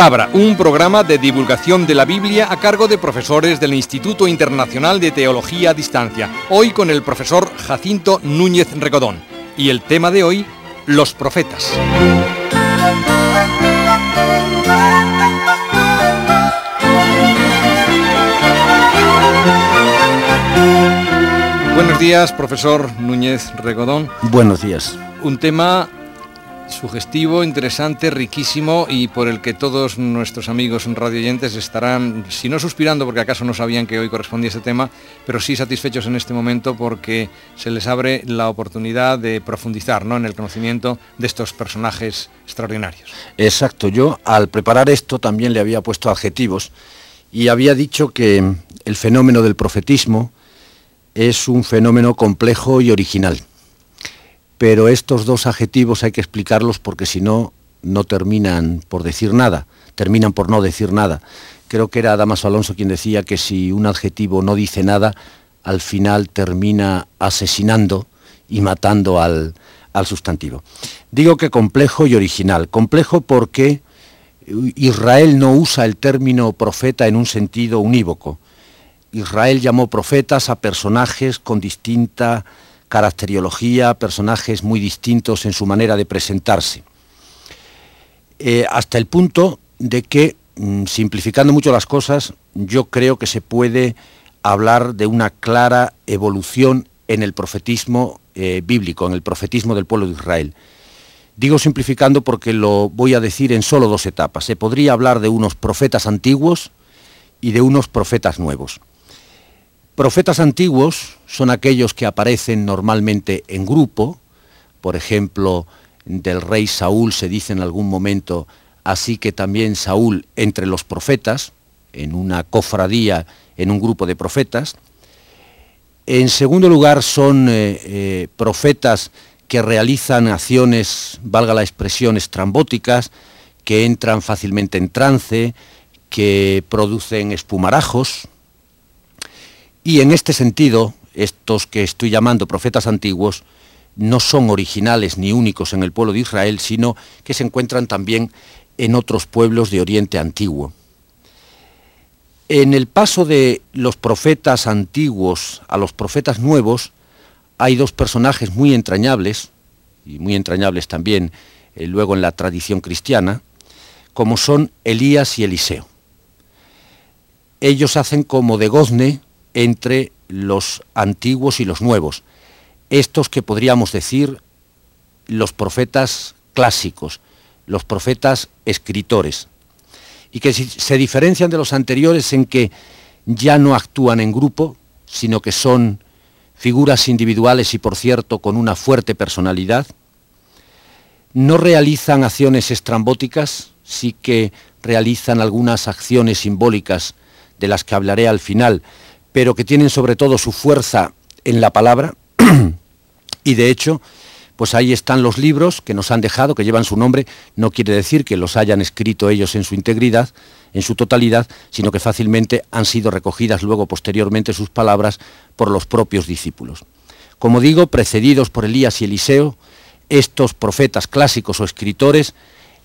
Palabra, un programa de divulgación de la Biblia a cargo de profesores del Instituto Internacional de Teología a Distancia, hoy con el profesor Jacinto Núñez Recodón. Y el tema de hoy, los profetas. Buenos días, profesor Núñez Regodón. Buenos días. Un tema sugestivo, interesante, riquísimo y por el que todos nuestros amigos radioyentes estarán, si no suspirando porque acaso no sabían que hoy correspondía este tema, pero sí satisfechos en este momento porque se les abre la oportunidad de profundizar ¿no? en el conocimiento de estos personajes extraordinarios. Exacto, yo al preparar esto también le había puesto adjetivos y había dicho que el fenómeno del profetismo es un fenómeno complejo y original pero estos dos adjetivos hay que explicarlos porque si no, no terminan por decir nada, terminan por no decir nada. Creo que era Damaso Alonso quien decía que si un adjetivo no dice nada, al final termina asesinando y matando al, al sustantivo. Digo que complejo y original. Complejo porque Israel no usa el término profeta en un sentido unívoco. Israel llamó profetas a personajes con distinta caracteriología, personajes muy distintos en su manera de presentarse. Eh, hasta el punto de que, mm, simplificando mucho las cosas, yo creo que se puede hablar de una clara evolución en el profetismo eh, bíblico, en el profetismo del pueblo de Israel. Digo simplificando porque lo voy a decir en solo dos etapas. Se podría hablar de unos profetas antiguos y de unos profetas nuevos. Profetas antiguos son aquellos que aparecen normalmente en grupo, por ejemplo, del rey Saúl se dice en algún momento, así que también Saúl entre los profetas, en una cofradía, en un grupo de profetas. En segundo lugar, son eh, eh, profetas que realizan acciones, valga la expresión, estrambóticas, que entran fácilmente en trance, que producen espumarajos, y en este sentido, estos que estoy llamando profetas antiguos no son originales ni únicos en el pueblo de Israel, sino que se encuentran también en otros pueblos de Oriente Antiguo. En el paso de los profetas antiguos a los profetas nuevos hay dos personajes muy entrañables, y muy entrañables también eh, luego en la tradición cristiana, como son Elías y Eliseo. Ellos hacen como de gozne entre los antiguos y los nuevos. Estos que podríamos decir los profetas clásicos, los profetas escritores, y que se diferencian de los anteriores en que ya no actúan en grupo, sino que son figuras individuales y por cierto con una fuerte personalidad, no realizan acciones estrambóticas, sí que realizan algunas acciones simbólicas de las que hablaré al final, pero que tienen sobre todo su fuerza en la palabra. y de hecho, pues ahí están los libros que nos han dejado, que llevan su nombre. No quiere decir que los hayan escrito ellos en su integridad, en su totalidad, sino que fácilmente han sido recogidas luego posteriormente sus palabras por los propios discípulos. Como digo, precedidos por Elías y Eliseo, estos profetas clásicos o escritores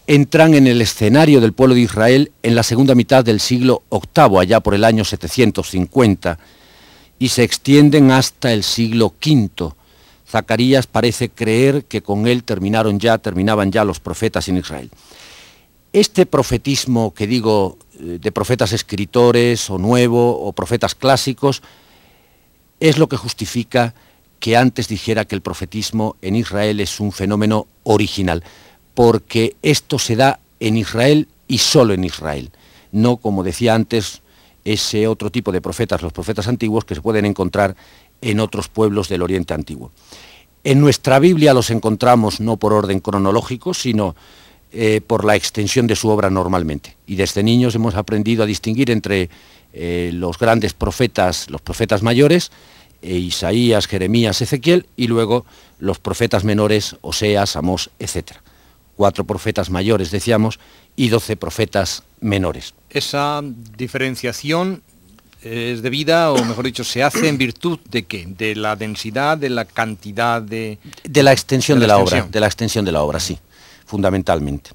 entran en el escenario del pueblo de Israel en la segunda mitad del siglo VIII, allá por el año 750, y se extienden hasta el siglo V. Zacarías parece creer que con él terminaron ya, terminaban ya los profetas en Israel. Este profetismo que digo eh, de profetas escritores o nuevo o profetas clásicos es lo que justifica que antes dijera que el profetismo en Israel es un fenómeno original porque esto se da en Israel y solo en Israel, no como decía antes ese otro tipo de profetas, los profetas antiguos que se pueden encontrar en otros pueblos del Oriente Antiguo. En nuestra Biblia los encontramos no por orden cronológico, sino eh, por la extensión de su obra normalmente. Y desde niños hemos aprendido a distinguir entre eh, los grandes profetas, los profetas mayores, e Isaías, Jeremías, Ezequiel, y luego los profetas menores, Oseas, Amós, etc cuatro profetas mayores, decíamos, y doce profetas menores. Esa diferenciación es debida, o mejor dicho, se hace en virtud de qué? De la densidad, de la cantidad de... De la extensión de la, obra, de la extensión de la obra, sí, fundamentalmente.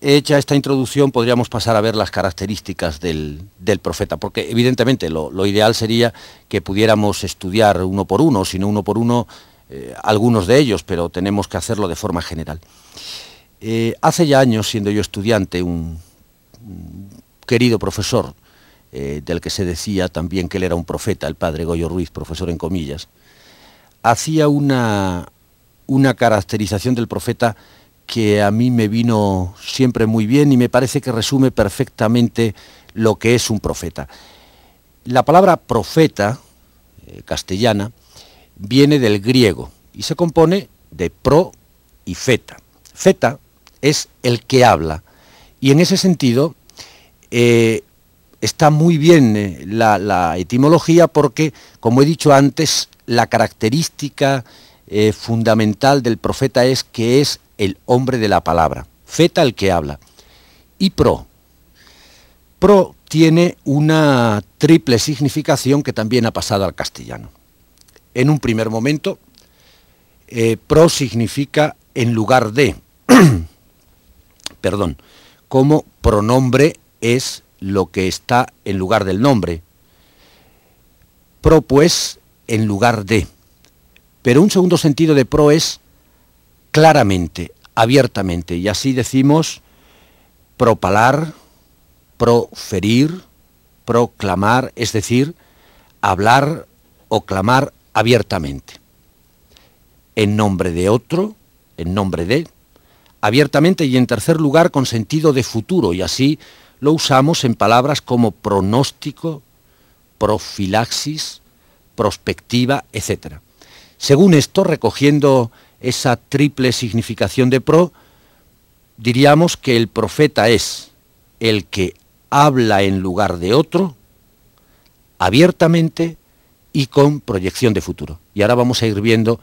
hecha esta introducción podríamos pasar a ver las características del, profeta, porque evidentemente lo, ideal sería que pudiéramos estudiar uno por uno, si no uno por uno, eh, algunos de ellos, pero tenemos que hacerlo de forma general. Eh, hace ya años, siendo yo estudiante, un, querido profesor, eh, del que se decía también que él era un profeta, el padre Goyo Ruiz, profesor en comillas, hacía una, una caracterización del profeta que a mí me vino siempre muy bien y me parece que resume perfectamente lo que es un profeta. La palabra profeta, eh, castellana, viene del griego y se compone de pro y feta. Feta es el que habla y en ese sentido eh, está muy bien eh, la, etimología porque, como he dicho antes, la característica fundamental del profeta es que es el hombre de la palabra, feta el que habla, y pro. Pro tiene una triple significación que también ha pasado al castellano. En un primer momento, eh, pro significa en lugar de, perdón, como pronombre es lo que está en lugar del nombre. Pro pues en lugar de. Pero un segundo sentido de pro es claramente, abiertamente, y así decimos propalar, proferir, proclamar, es decir, hablar o clamar abiertamente. En nombre de otro, en nombre de, abiertamente y en tercer lugar con sentido de futuro, y así lo usamos en palabras como pronóstico, profilaxis, prospectiva, etc. Según esto, recogiendo esa triple significación de pro, diríamos que el profeta es el que habla en lugar de otro, abiertamente y con proyección de futuro. Y ahora vamos a ir viendo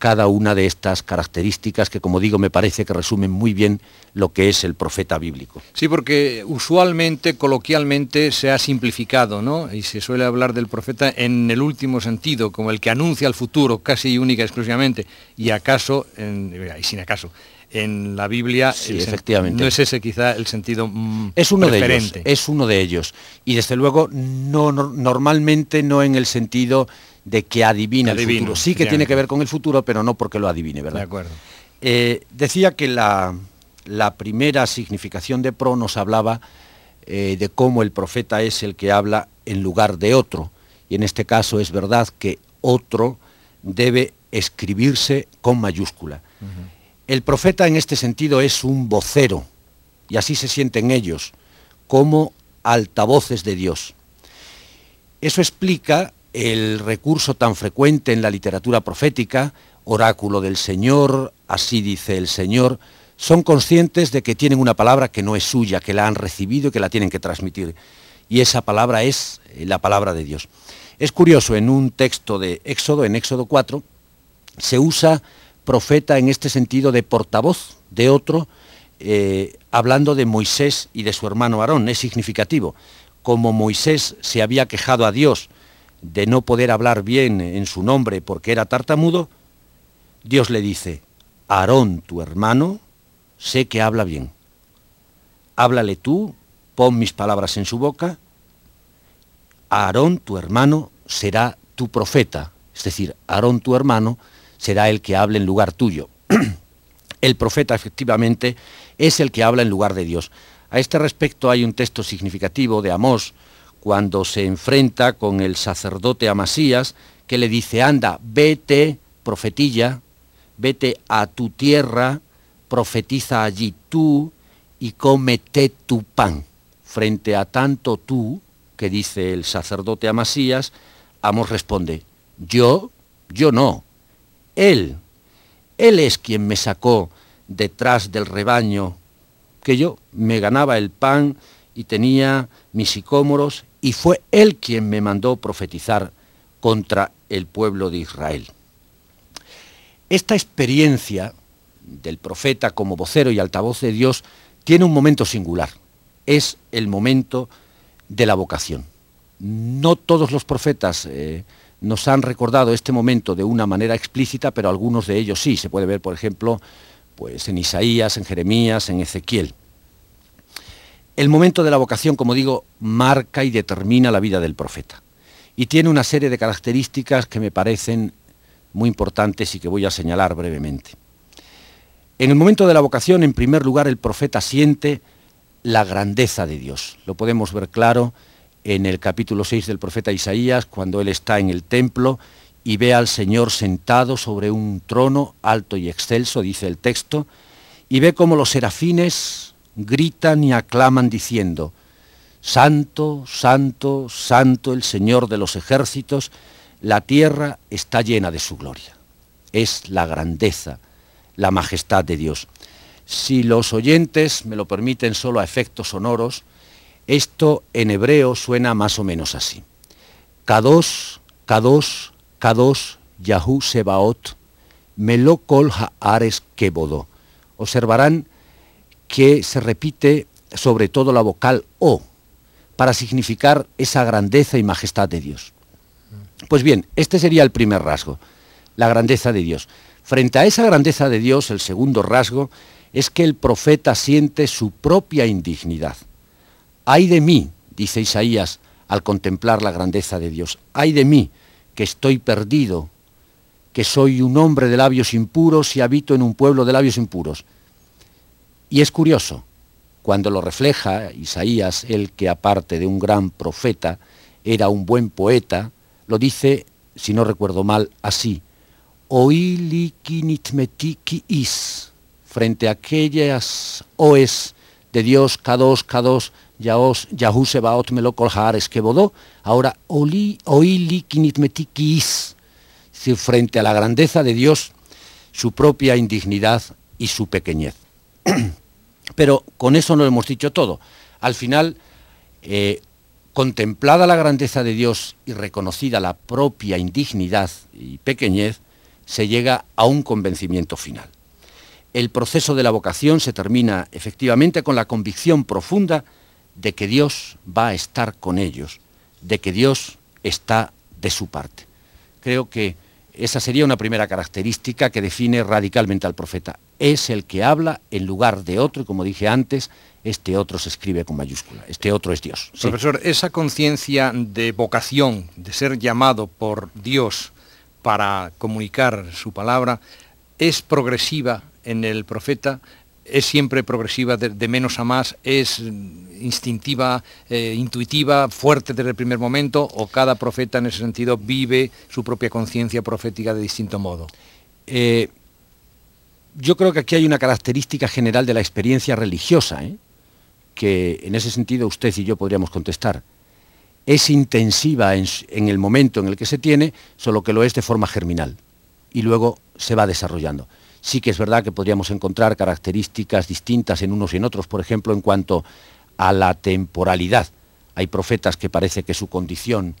cada una de estas características que, como digo, me parece que resumen muy bien lo que es el profeta bíblico. Sí, porque usualmente, coloquialmente, se ha simplificado, ¿no? Y se suele hablar del profeta en el último sentido, como el que anuncia el futuro, casi única exclusivamente, y acaso, y sin acaso, en la Biblia efectivamente. no es ese quizá el sentido mm, es uno de ellos es uno de ellos y desde luego no, normalmente no en el sentido de que adivina el futuro. Sí que tiene que ver con el futuro, pero no porque lo adivine, ¿verdad? De acuerdo. Eh, decía que la, primera significación de pro nos hablaba eh, de cómo el profeta es el que habla en lugar de otro. Y en este caso es verdad que otro debe escribirse con mayúscula. El profeta en este sentido es un vocero, y así se sienten ellos, como altavoces de Dios. Eso explica el recurso tan frecuente en la literatura profética, oráculo del Señor, así dice el Señor, son conscientes de que tienen una palabra que no es suya, que la han recibido y que la tienen que transmitir. Y esa palabra es eh, la palabra de Dios. Es curioso, en un texto de Éxodo, en Éxodo 4, se usa profeta en este sentido de portavoz de otro, eh, hablando de Moisés y de su hermano Aarón. Es significativo. Como Moisés se había quejado a Dios de no poder hablar bien en su nombre porque era tartamudo, Dios le dice, Aarón, tu hermano, sé que habla bien. Háblale tú, pon mis palabras en su boca. Aarón, tu hermano, será tu profeta. Es decir, Aarón, tu hermano, será el que hable en lugar tuyo. el profeta, efectivamente, es el que habla en lugar de Dios. A este respecto hay un texto significativo de Amós, cuando se enfrenta con el sacerdote Amasías, que le dice, anda, vete, profetilla, vete a tu tierra, profetiza allí tú y cómete tu pan. Frente a tanto tú, que dice el sacerdote Amasías, Amos responde, yo, yo no, él, él es quien me sacó detrás del rebaño, que yo me ganaba el pan y tenía mis sicómoros y fue él quien me mandó profetizar contra el pueblo de Israel. Esta experiencia del profeta como vocero y altavoz de Dios tiene un momento singular. Es el momento de la vocación. No todos los profetas eh, nos han recordado este momento de una manera explícita, pero algunos de ellos sí. Se puede ver, por ejemplo, pues en Isaías, en Jeremías, en Ezequiel. El momento de la vocación, como digo, marca y determina la vida del profeta. Y tiene una serie de características que me parecen muy importantes y que voy a señalar brevemente. En el momento de la vocación, en primer lugar, el profeta siente la grandeza de Dios. Lo podemos ver claro en el capítulo 6 del profeta Isaías, cuando él está en el templo y ve al Señor sentado sobre un trono alto y excelso, dice el texto, y ve cómo los serafines gritan y aclaman diciendo, Santo, Santo, Santo el Señor de los ejércitos, la tierra está llena de su gloria. Es la grandeza, la majestad de Dios. Si los oyentes me lo permiten solo a efectos sonoros, esto en hebreo suena más o menos así. Kadosh, Kadosh, Kadosh, Yahu Sebaot, Melokol Haares Kebodo. Observarán que se repite sobre todo la vocal O, para significar esa grandeza y majestad de Dios. Pues bien, este sería el primer rasgo, la grandeza de Dios. Frente a esa grandeza de Dios, el segundo rasgo es que el profeta siente su propia indignidad. Ay de mí, dice Isaías al contemplar la grandeza de Dios, ay de mí, que estoy perdido, que soy un hombre de labios impuros y habito en un pueblo de labios impuros. Y es curioso, cuando lo refleja Isaías, el que aparte de un gran profeta, era un buen poeta, lo dice, si no recuerdo mal, así, is, frente a aquellas oes de Dios, K2, K2, Yaos, Yahu Sebaot Melokol que bodó, ahora Oli, Oili is, frente a la grandeza de Dios, su propia indignidad y su pequeñez. Pero con eso no lo hemos dicho todo. Al final, eh, contemplada la grandeza de Dios y reconocida la propia indignidad y pequeñez, se llega a un convencimiento final. El proceso de la vocación se termina efectivamente con la convicción profunda de que Dios va a estar con ellos, de que Dios está de su parte. Creo que esa sería una primera característica que define radicalmente al profeta. Es el que habla en lugar de otro y como dije antes, este otro se escribe con mayúscula, este otro es Dios. Profesor, esa conciencia de vocación, de ser llamado por Dios para comunicar su palabra, es progresiva en el profeta, es siempre progresiva de, menos a más, es instintiva, eh, intuitiva, fuerte desde el primer momento, o cada profeta en ese sentido vive su propia conciencia profética de distinto modo? Eh, yo creo que aquí hay una característica general de la experiencia religiosa, ¿eh? que en ese sentido usted y yo podríamos contestar. Es intensiva en, el momento en el que se tiene, solo que lo es de forma germinal, y luego se va desarrollando. Sí que es verdad que podríamos encontrar características distintas en unos y en otros, por ejemplo, en cuanto a la temporalidad. Hay profetas que parece que su condición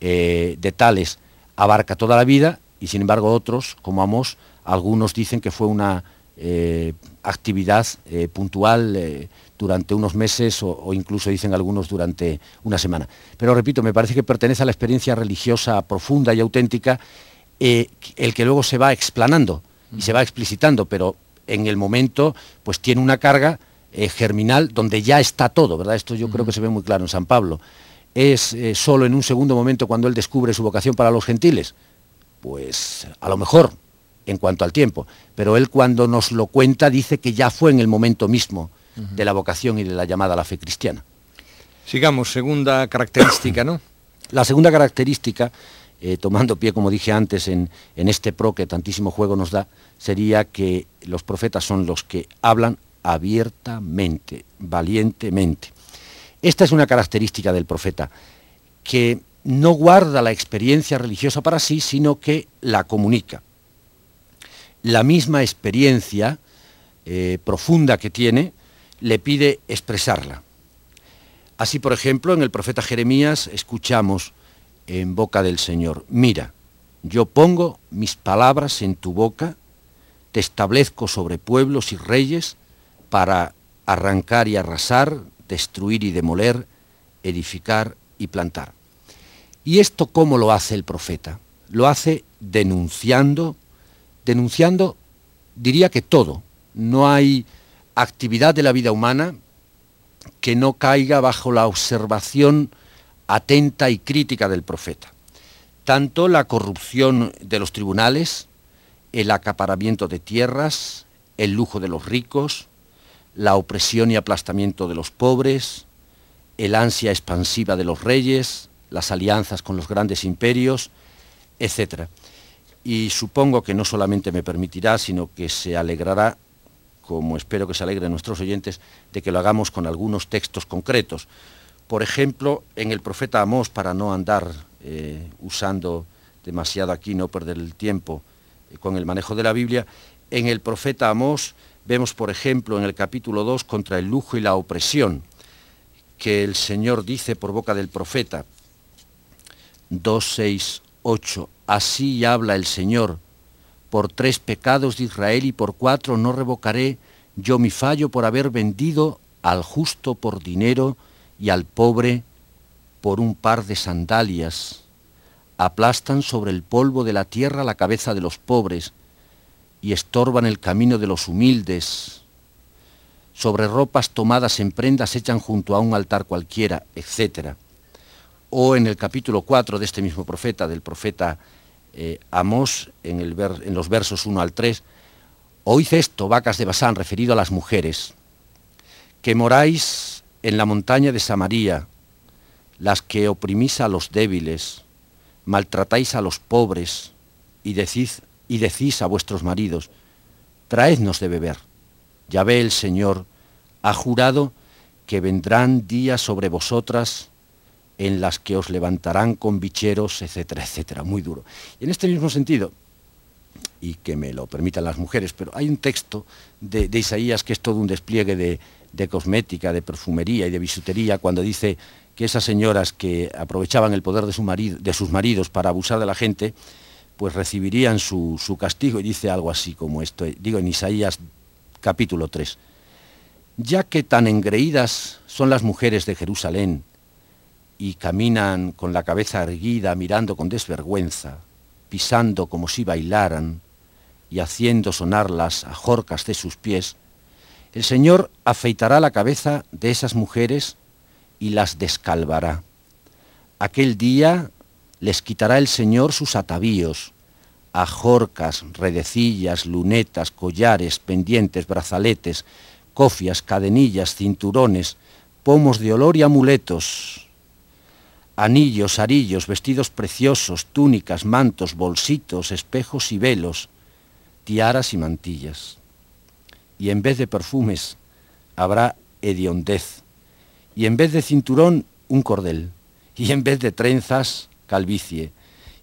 eh, de tales abarca toda la vida y sin embargo otros, como Amos, algunos dicen que fue una eh, actividad eh, puntual durante unos meses o, o, incluso dicen algunos durante una semana. Pero repito, me parece que pertenece a la experiencia religiosa profunda y auténtica el que luego se va explanando y se va explicitando, pero en el momento pues tiene una carga eh, germinal donde ya está todo, ¿verdad? Esto yo creo que se ve muy claro en San Pablo. ¿Es eh, solo en un segundo momento cuando él descubre su vocación para los gentiles? Pues a lo mejor en cuanto al tiempo, pero él cuando nos lo cuenta dice que ya fue en el momento mismo de la vocación y de la llamada a la fe cristiana. Sigamos, segunda característica, ¿no? La segunda característica eh, tomando pie, como dije antes, en, en este pro que tantísimo juego nos da, sería que los profetas son los que hablan abiertamente, valientemente. Esta es una característica del profeta, que no guarda la experiencia religiosa para sí, sino que la comunica. La misma experiencia eh, profunda que tiene le pide expresarla. Así, por ejemplo, en el profeta Jeremías escuchamos en boca del Señor, mira, yo pongo mis palabras en tu boca, te establezco sobre pueblos y reyes para arrancar y arrasar, destruir y demoler, edificar y plantar. ¿Y esto cómo lo hace el profeta? Lo hace denunciando, denunciando, diría que todo. No hay actividad de la vida humana que no caiga bajo la observación atenta y crítica del profeta. Tanto la corrupción de los tribunales, el acaparamiento de tierras, el lujo de los ricos, la opresión y aplastamiento de los pobres, el ansia expansiva de los reyes, las alianzas con los grandes imperios, etc. Y supongo que no solamente me permitirá, sino que se alegrará, como espero que se alegren nuestros oyentes, de que lo hagamos con algunos textos concretos. Por ejemplo, en el profeta Amós, para no andar eh, usando demasiado aquí, no perder el tiempo eh, con el manejo de la Biblia, en el profeta Amós Vemos, por ejemplo, en el capítulo 2 contra el lujo y la opresión, que el Señor dice por boca del profeta, 2, 6, 8, así habla el Señor, por tres pecados de Israel y por cuatro no revocaré yo mi fallo por haber vendido al justo por dinero y al pobre por un par de sandalias. Aplastan sobre el polvo de la tierra la cabeza de los pobres y estorban el camino de los humildes. Sobre ropas tomadas en prendas echan junto a un altar cualquiera, etc. O en el capítulo 4 de este mismo profeta, del profeta eh, Amós, en, en los versos 1 al 3, Oíd esto, vacas de Basán, referido a las mujeres, que moráis en la montaña de Samaría, las que oprimís a los débiles, maltratáis a los pobres y decís y decís a vuestros maridos, traednos de beber. Ya ve el Señor, ha jurado que vendrán días sobre vosotras en las que os levantarán con bicheros, etcétera, etcétera, muy duro. Y en este mismo sentido, y que me lo permitan las mujeres, pero hay un texto de, Isaías que es todo un despliegue de, cosmética, de perfumería y de bisutería, cuando dice que esas señoras que aprovechaban el poder de, su marido, de sus maridos para abusar de la gente, pues recibirían su, castigo y dice algo así como esto, digo en Isaías capítulo 3. Ya que tan engreídas son las mujeres de Jerusalén y caminan con la cabeza erguida, mirando con desvergüenza, pisando como si bailaran y haciendo sonar las ajorcas de sus pies, el Señor afeitará la cabeza de esas mujeres y las descalvará. Aquel día les quitará el Señor sus atavíos, ajorcas, redecillas, lunetas, collares, pendientes, brazaletes, cofias, cadenillas, cinturones, pomos de olor y amuletos, anillos, arillos, vestidos preciosos, túnicas, mantos, bolsitos, espejos y velos, tiaras y mantillas. Y en vez de perfumes habrá hediondez, y en vez de cinturón un cordel, y en vez de trenzas calvicie,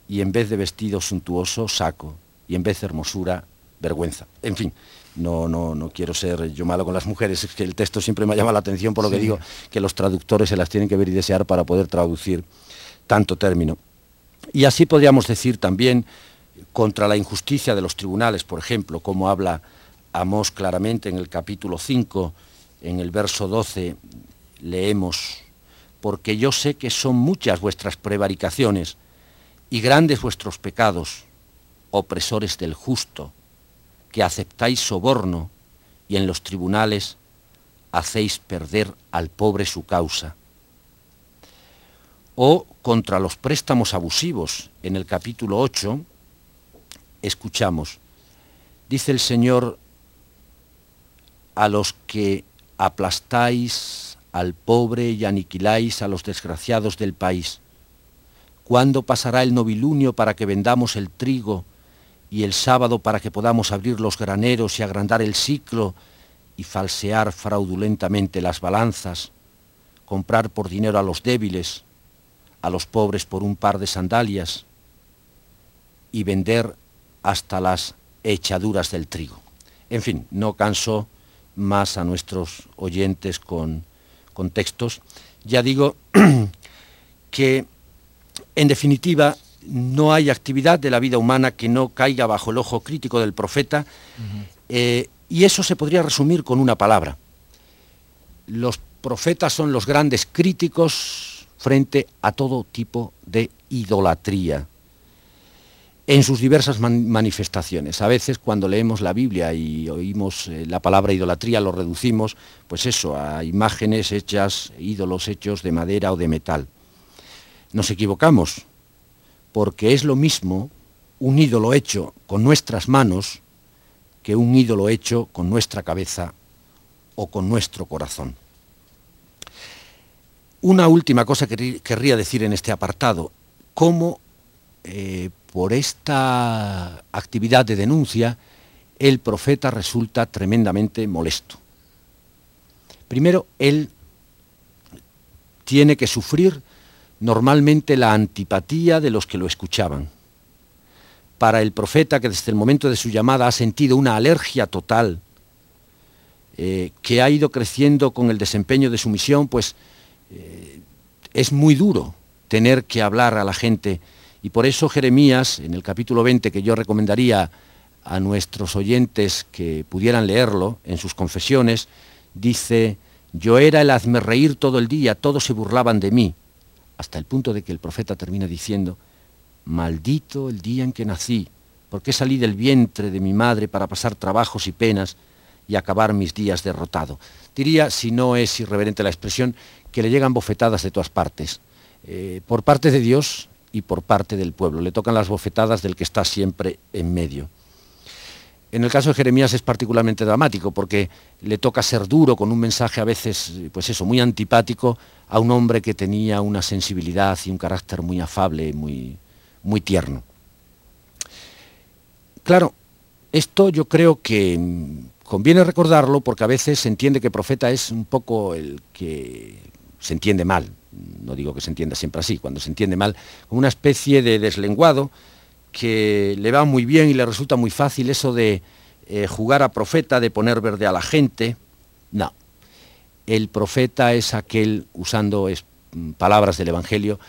y en vez de vestido suntuoso, saco, y en vez de hermosura, vergüenza. En fin, no, no, no quiero ser yo malo con las mujeres, es que el texto siempre me llama la atención por lo que digo, que los traductores se las tienen que ver y desear para poder traducir tanto término. Y así podríamos decir también contra la injusticia de los tribunales, por ejemplo, como habla Amós claramente en el capítulo 5, en el verso 12, leemos, porque yo sé que son muchas vuestras prevaricaciones y grandes vuestros pecados, opresores del justo, que aceptáis soborno y en los tribunales hacéis perder al pobre su causa. O contra los préstamos abusivos, en el capítulo 8, escuchamos, dice el Señor, a los que aplastáis al pobre y aniquiláis a los desgraciados del país. ¿Cuándo pasará el novilunio para que vendamos el trigo y el sábado para que podamos abrir los graneros y agrandar el ciclo y falsear fraudulentamente las balanzas, comprar por dinero a los débiles, a los pobres por un par de sandalias y vender hasta las echaduras del trigo? En fin, no canso más a nuestros oyentes con contextos, ya digo que en definitiva no hay actividad de la vida humana que no caiga bajo el ojo crítico del profeta eh, y eso se podría resumir con una palabra. Los profetas son los grandes críticos frente a todo tipo de idolatría. en sus diversas manifestaciones. A veces cuando leemos la Biblia y oímos eh, la palabra idolatría lo reducimos, pues eso, a imágenes hechas, ídolos hechos de madera o de metal. Nos equivocamos, porque es lo mismo un ídolo hecho con nuestras manos que un ídolo hecho con nuestra cabeza o con nuestro corazón. Una última cosa que querría decir en este apartado, cómo eh, por esta actividad de denuncia, el profeta resulta tremendamente molesto. Primero, él tiene que sufrir normalmente la antipatía de los que lo escuchaban. Para el profeta, que desde el momento de su llamada ha sentido una alergia total, eh, que ha ido creciendo con el desempeño de su misión, pues eh, es muy duro tener que hablar a la gente y por eso Jeremías, en el capítulo 20, que yo recomendaría a nuestros oyentes que pudieran leerlo en sus confesiones, dice, yo era el hazme reír todo el día, todos se burlaban de mí, hasta el punto de que el profeta termina diciendo, maldito el día en que nací, porque salí del vientre de mi madre para pasar trabajos y penas y acabar mis días derrotado. Diría, si no es irreverente la expresión, que le llegan bofetadas de todas partes. Eh, por parte de Dios, y por parte del pueblo. Le tocan las bofetadas del que está siempre en medio. En el caso de Jeremías es particularmente dramático porque le toca ser duro con un mensaje a veces, pues eso, muy antipático a un hombre que tenía una sensibilidad y un carácter muy afable, muy, muy tierno. Claro, esto yo creo que conviene recordarlo porque a veces se entiende que profeta es un poco el que se entiende mal, no digo que se entienda siempre así, cuando se entiende mal, como una especie de deslenguado que le va muy bien y le resulta muy fácil eso de eh, jugar a profeta, de poner verde a la gente. No, el profeta es aquel, usando mm, palabras del Evangelio,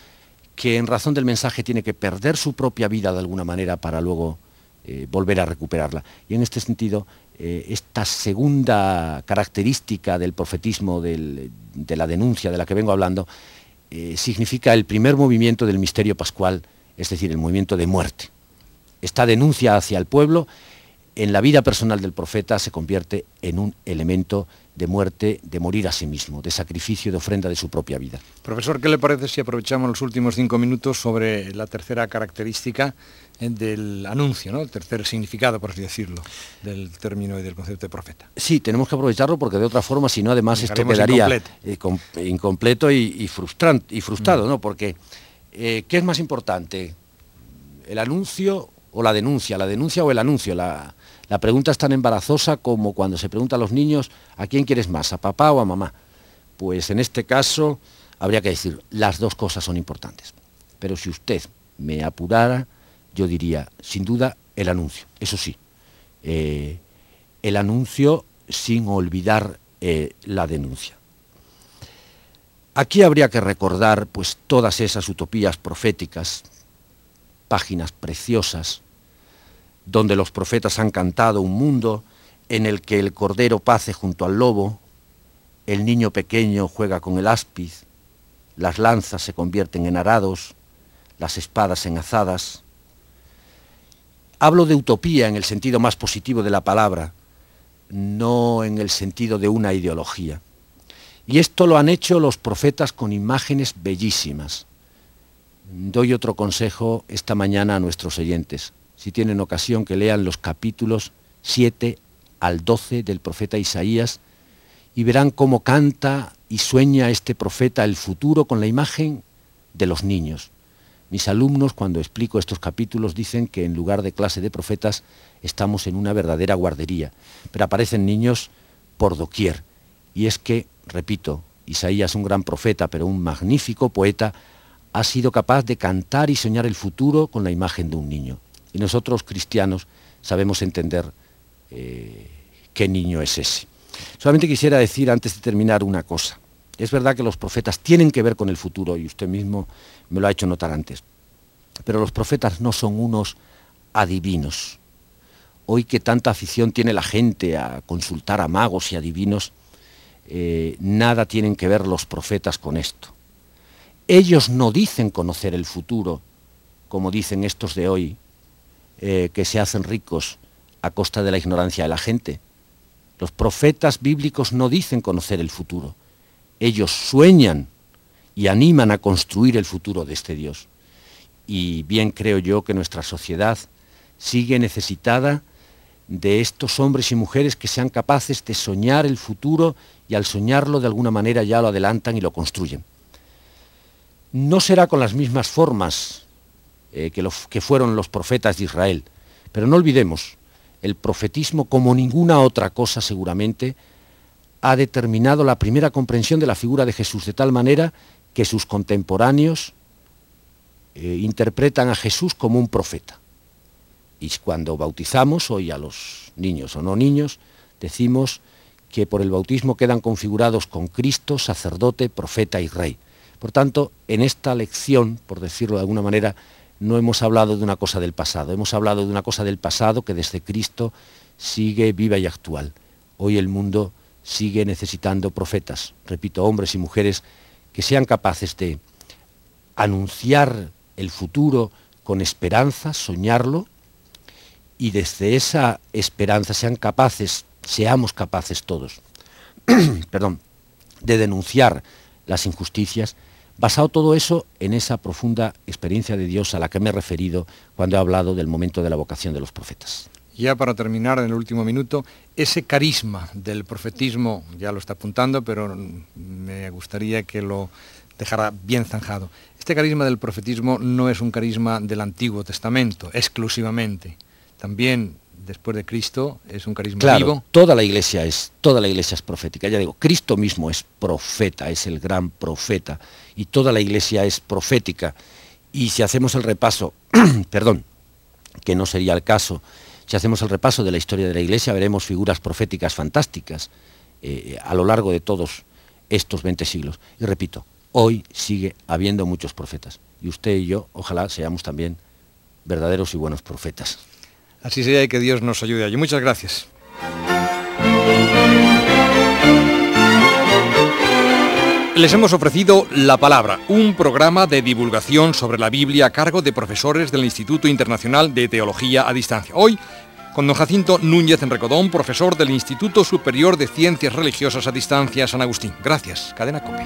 que en razón del mensaje tiene que perder su propia vida de alguna manera para luego eh, volver a recuperarla. Y en este sentido, eh, esta segunda característica del profetismo, de la denuncia de la que vengo hablando, significa el primer movimiento del misterio pascual, es decir, el movimiento de muerte. Esta denuncia hacia el pueblo en la vida personal del profeta se convierte en un elemento de muerte, de morir a sí mismo, de sacrificio, de ofrenda de su propia vida. Profesor, ¿qué le parece si aprovechamos los últimos cinco minutos sobre la tercera característica eh, del anuncio, ¿no? el tercer significado, por así decirlo, del término y del concepto de profeta? Sí, tenemos que aprovecharlo porque de otra forma, si no, además esto quedaría incompleto, y, y, y frustrado, mm. ¿no? Porque, eh, ¿qué es más importante? ¿El anuncio o la denuncia? ¿La denuncia o el anuncio? La, la pregunta es tan embarazosa como cuando se pregunta a los niños a quién quieres más, a papá o a mamá. Pues en este caso habría que decir, las dos cosas son importantes. Pero si usted me apurara, yo diría, sin duda, el anuncio. Eso sí, eh, el anuncio sin olvidar eh, la denuncia. Aquí habría que recordar pues, todas esas utopías proféticas, páginas preciosas, donde los profetas han cantado un mundo en el que el cordero pace junto al lobo, el niño pequeño juega con el áspiz, las lanzas se convierten en arados, las espadas en azadas. Hablo de utopía en el sentido más positivo de la palabra, no en el sentido de una ideología. Y esto lo han hecho los profetas con imágenes bellísimas. Doy otro consejo esta mañana a nuestros oyentes si tienen ocasión, que lean los capítulos 7 al 12 del profeta Isaías y verán cómo canta y sueña este profeta el futuro con la imagen de los niños. Mis alumnos, cuando explico estos capítulos, dicen que en lugar de clase de profetas estamos en una verdadera guardería, pero aparecen niños por doquier. Y es que, repito, Isaías, un gran profeta, pero un magnífico poeta, ha sido capaz de cantar y soñar el futuro con la imagen de un niño. Y nosotros cristianos sabemos entender eh, qué niño es ese. Solamente quisiera decir antes de terminar una cosa. Es verdad que los profetas tienen que ver con el futuro y usted mismo me lo ha hecho notar antes. Pero los profetas no son unos adivinos. Hoy que tanta afición tiene la gente a consultar a magos y adivinos, eh, nada tienen que ver los profetas con esto. Ellos no dicen conocer el futuro, como dicen estos de hoy, eh, que se hacen ricos a costa de la ignorancia de la gente. Los profetas bíblicos no dicen conocer el futuro. Ellos sueñan y animan a construir el futuro de este Dios. Y bien creo yo que nuestra sociedad sigue necesitada de estos hombres y mujeres que sean capaces de soñar el futuro y al soñarlo de alguna manera ya lo adelantan y lo construyen. No será con las mismas formas eh, que, que fueron los profetas de Israel, pero no olvidemos, el profetismo, como ninguna otra cosa seguramente, ha determinado la primera comprensión de la figura de Jesús, de tal manera que sus contemporáneos eh, interpretan a Jesús como un profeta. Y cuando bautizamos hoy a los niños o no niños, decimos que por el bautismo quedan configurados con Cristo, sacerdote, profeta y rey. Por tanto, en esta lección, por decirlo de alguna manera, no hemos hablado de una cosa del pasado, hemos hablado de una cosa del pasado que desde Cristo sigue viva y actual. Hoy el mundo sigue necesitando profetas, repito, hombres y mujeres que sean capaces de anunciar el futuro con esperanza, soñarlo, y desde esa esperanza sean capaces, seamos capaces todos, perdón, de denunciar las injusticias, basado todo eso en esa profunda experiencia de Dios a la que me he referido cuando he hablado del momento de la vocación de los profetas. Ya para terminar en el último minuto, ese carisma del profetismo, ya lo está apuntando, pero me gustaría que lo dejara bien zanjado. Este carisma del profetismo no es un carisma del Antiguo Testamento exclusivamente, también después de Cristo es un carisma claro, vivo. Toda la iglesia es, toda la iglesia es profética. Ya digo, Cristo mismo es profeta, es el gran profeta y toda la iglesia es profética. Y si hacemos el repaso, perdón, que no sería el caso, si hacemos el repaso de la historia de la iglesia, veremos figuras proféticas fantásticas eh, a lo largo de todos estos 20 siglos. Y repito, hoy sigue habiendo muchos profetas. Y usted y yo, ojalá seamos también verdaderos y buenos profetas. Así sea y que Dios nos ayude allí. Muchas gracias. Les hemos ofrecido La Palabra, un programa de divulgación sobre la Biblia a cargo de profesores del Instituto Internacional de Teología a Distancia. Hoy, con don Jacinto Núñez Enrecodón, profesor del Instituto Superior de Ciencias Religiosas a Distancia San Agustín. Gracias. Cadena Cope.